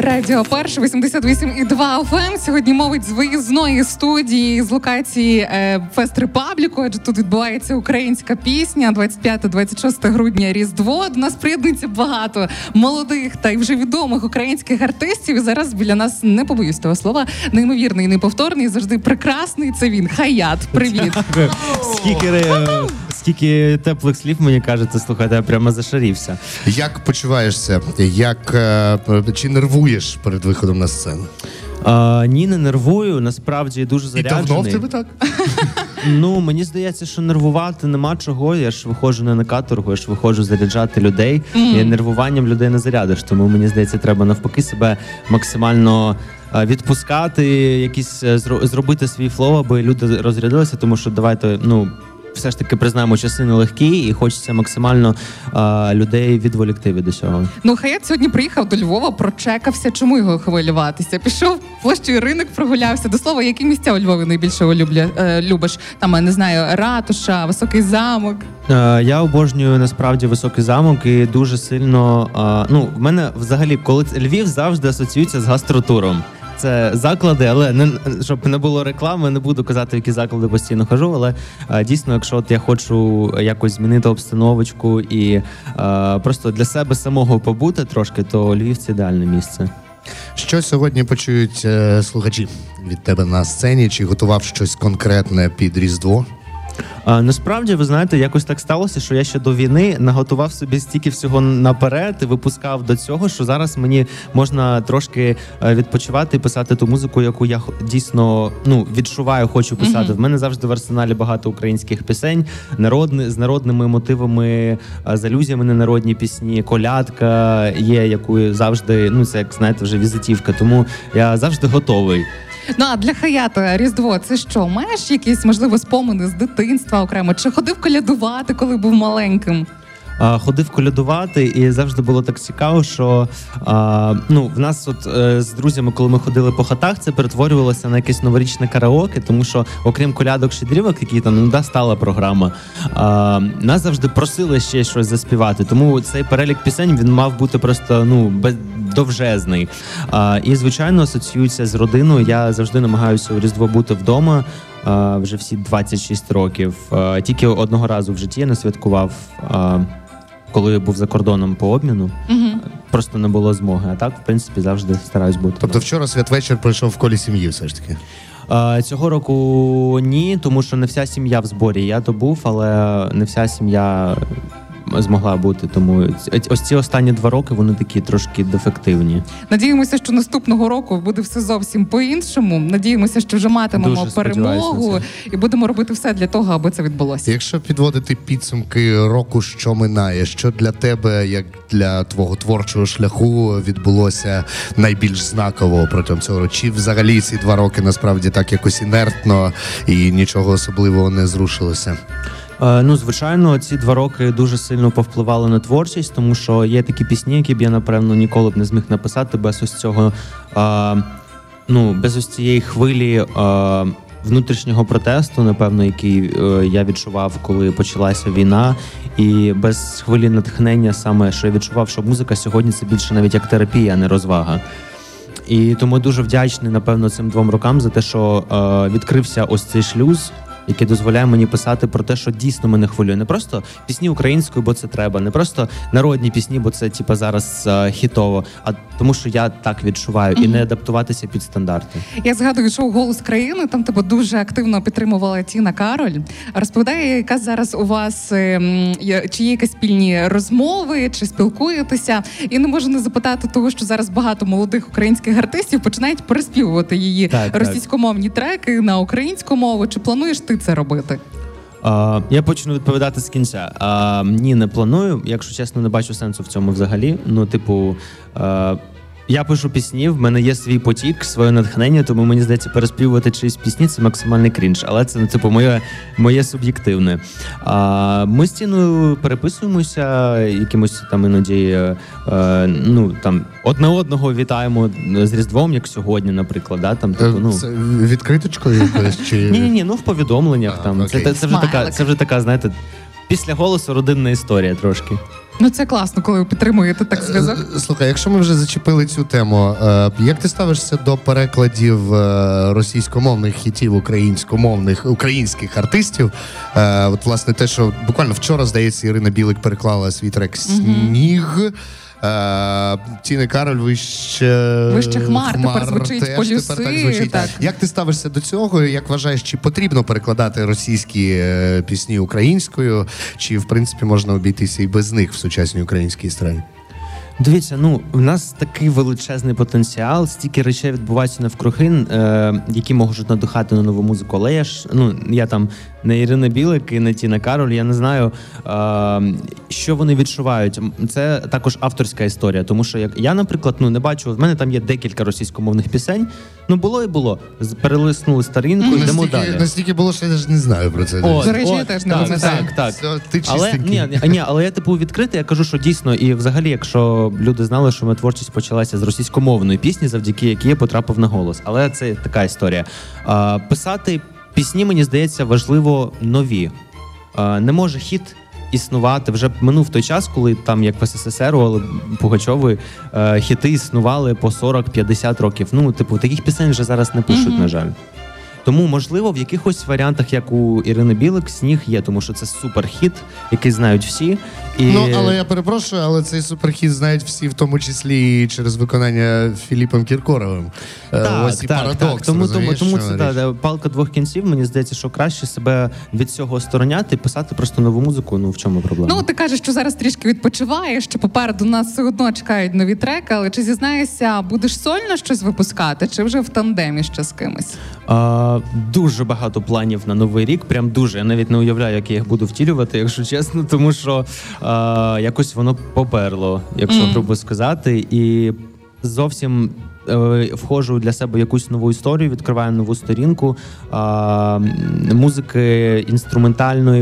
Радіо Перше 88,2 FM. Сьогодні мовить з виїзної студії з локації Fest Republic у, адже тут відбувається українська пісня 25-26 грудня Різдво. До нас приєднується багато молодих та й вже відомих українських артистів. І зараз біля нас не побоюсь того слова. Неймовірний, неповторний, завжди прекрасний. Це він Khayat. Привіт. Скільки, скільки теплих слів мені кажете, слухайте, я прямо зашарівся. Як почуваєшся? Як е, чи нервуєш перед виходом на сцену? А, ні, не нервую, насправді дуже І давно в тебе так? Ну мені здається, що нервувати нема чого. Я ж виходжу не на каторгу, я ж виходжу заряджати людей. І нервуванням людей не зарядиш. Тому мені здається, треба навпаки себе максимально. е, Відпускати, якісь е, зро- зробити свій flow, аби люди розрядилися, тому що давайте ну все ж таки признаємо, часи нелегкі, і хочеться максимально е, людей відволікти від усього. Ну, Хаят сьогодні приїхав до Львова, прочекався. Чому його хвилюватися? Пішов площею ринок, прогулявся. До слова, які місця у Львові найбільше улюбля, е, любиш? Там я не знаю, ратуша, високий замок. Е, Я обожнюю насправді високий замок і дуже сильно. е, Ну, в мене взагалі, коли Львів завжди асоціюється з гастротуром. Це заклади, але не щоб не було реклами, не буду казати, в які заклади постійно хожу. Але е, дійсно, якщо от я хочу якось змінити обстановочку і е, просто для себе самого побути трошки, то Львів це ідеальне місце. Що сьогодні почують е, слухачі від тебе на сцені? Чи готував щось конкретне під Різдво? А, насправді, ви знаєте, якось так сталося, що я ще до війни наготував собі стільки всього наперед і випускав до цього, що зараз мені можна трошки е, відпочивати і писати ту музику, яку я дійсно ну відчуваю, хочу писати. В мене завжди в арсеналі багато українських пісень, народни, з народними мотивами, е, з алюзіями на народні пісні. Колядка є, яку завжди, ну це як знаєте, вже візитівка. Тому я завжди готовий. Ну а для Хаята Різдво це що? Маєш якісь можливо спомини з дитинства окремо? Чи ходив колядувати, коли був маленьким? Ходив колядувати, і завжди було так цікаво, що ну, в нас от е, з друзями, коли ми ходили по хатах, це перетворювалося на якесь новорічне караоке, тому що, окрім колядок щедрівок, які там ну, да, стала програма, нас завжди просили ще щось заспівати. Тому цей перелік пісень він мав бути просто ну без. Довжезний. А, і, звичайно, асоціюється з родиною. Я завжди намагаюся у Різдво бути вдома. А, вже всі 26 років. А, тільки одного разу в житті я не святкував. А, я був за кордоном по обміну, просто не було змоги. А так, в принципі, завжди стараюсь бути. Тобто вчора святвечір пройшов в колі сім'ї, все ж таки. Цього року ні, тому що не вся сім'я в зборі. Я то був, але не вся сім'я змогла бути. Тому ось ці останні два роки вони такі трошки дефективні. Надіємося, що наступного року буде все зовсім по-іншому. Надіємося, що вже матимемо Дуже перемогу і будемо робити все для того, аби це відбулося. Якщо підводити підсумки року, що минає, що для тебе, як для твого творчого шляху, відбулося найбільш знаково протягом цього року? Чи взагалі ці два роки насправді так якось інертно і нічого особливого не зрушилося? Е, Ну, звичайно, ці два роки дуже сильно повпливали на творчість, тому що є такі пісні, які б я напевно ніколи б не зміг написати без ось цього. е, ну, без ось цієї хвилі. е, Внутрішнього протесту, напевно, який е, я відчував, коли почалася війна, і без хвилі натхнення, саме що я відчував, що музика сьогодні це більше навіть як терапія, а не розвага. І тому дуже вдячний, напевно, цим двом рокам за те, що е, відкрився ось цей шлюз, який дозволяє мені писати про те, що дійсно мене хвилює. Не просто пісні українською, бо це треба, не просто народні пісні, бо це типа зараз е, хітово, а тому, що я так відчуваю, і не адаптуватися під стандарти. Я згадую шоу Голос країни. Там тебе дуже активно підтримувала Тіна Кароль. Розповідає, яка зараз у вас ем, чи є якісь спільні розмови, чи спілкуєтеся. І не можу не запитати того, що зараз багато молодих українських артистів починають переспівувати її Так, так. російськомовні треки на українську мову. Чи плануєш ти це робити? А, я почну відповідати з кінця. Е, ні, не планую. Якщо чесно, не бачу сенсу в цьому взагалі. Ну, типу, а, я пишу пісні, в мене є свій потік, своє натхнення, тому мені здається, переспівувати чиїсь пісні це максимальний крінж. Але це ну, типу моє, моє суб'єктивне. А, ми з Тіною переписуємося, якимось там іноді е, е, ну там одне одного вітаємо з Різдвом, як сьогодні, наприклад. Да? Там, типу, ну. Е, Це відкриточкою чи Ні, ні, ні, ну в повідомленнях А, там. Це, окей. це, це вже така, це вже така, знаєте, після голосу родинна історія трошки. Ну це класно, коли ви підтримуєте так зв'язок. Е, Слухай, якщо ми вже зачепили цю тему, е, як ти ставишся до перекладів е, російськомовних хітів українськомовних українських артистів? От власне те, що буквально вчора, здається, Ірина Білик переклала свій трек Сніг. Е, Тіни Кароль вище Вище хмар, тепер звучить теж полюси, тепер так звучить. так. Як ти ставишся до цього? Як вважаєш, чи потрібно перекладати російські е, пісні українською, чи в принципі можна обійтися і без них в сучасній українській естраді? Дивіться, ну в нас такий величезний потенціал, стільки речей відбувається навкруги, е, які можуть надихати на нову музику. Але я ж ну я там не Ірина Білик і не Тіна Кароль. Я не знаю, е, що вони відчувають. Це також авторська історія, тому що як я, наприклад, ну не бачу. В мене там є декілька російськомовних пісень. Ну було і було. Перелиснули старинку, йдемо настільки, далі. настільки було, що я навіть не знаю про це. От, До речі, я от, теж не так. Так, так. Все, ти Але ні, ні, ні, але я типу відкритий, я кажу, що дійсно, і взагалі, якщо люди знали, що моя творчість почалася з російськомовної пісні, завдяки якій я потрапив на голос. Але це така історія. А, писати пісні, мені здається, важливо нові. Не може хіт. Існувати вже минув той час, коли там, як в СССР, але Пугачови е, хіти існували по 40-50 років. Ну, типу, таких пісень вже зараз не пишуть, на жаль. Тому, можливо, в якихось варіантах, як у Ірини Білик, сніг є, тому що це суперхіт, який знають всі. І... Ну, але я перепрошую, але цей суперхіт знають всі, в тому числі і через виконання Філіпом Кіркоровим. Е, так, Ось і так, парадокс. так. Тому, тому, розумієш, тому це да, палка двох кінців. Мені здається, що краще себе від цього остороняти, писати просто нову музику. Ну в чому проблема? Ну, ти кажеш, що зараз трішки відпочиваєш, що попереду нас все одно чекають нові треки, але чи зізнаєшся, будеш сольно щось випускати, чи вже в тандемі ще з кимось? А, дуже багато планів на новий рік. Прям дуже. Я навіть не уявляю, як я їх буду втілювати, якщо чесно, тому що е, якось воно поперло, якщо mm. грубо сказати, і зовсім. Вхожу для себе якусь нову історію, відкриваю нову сторінку а, музики інструментальної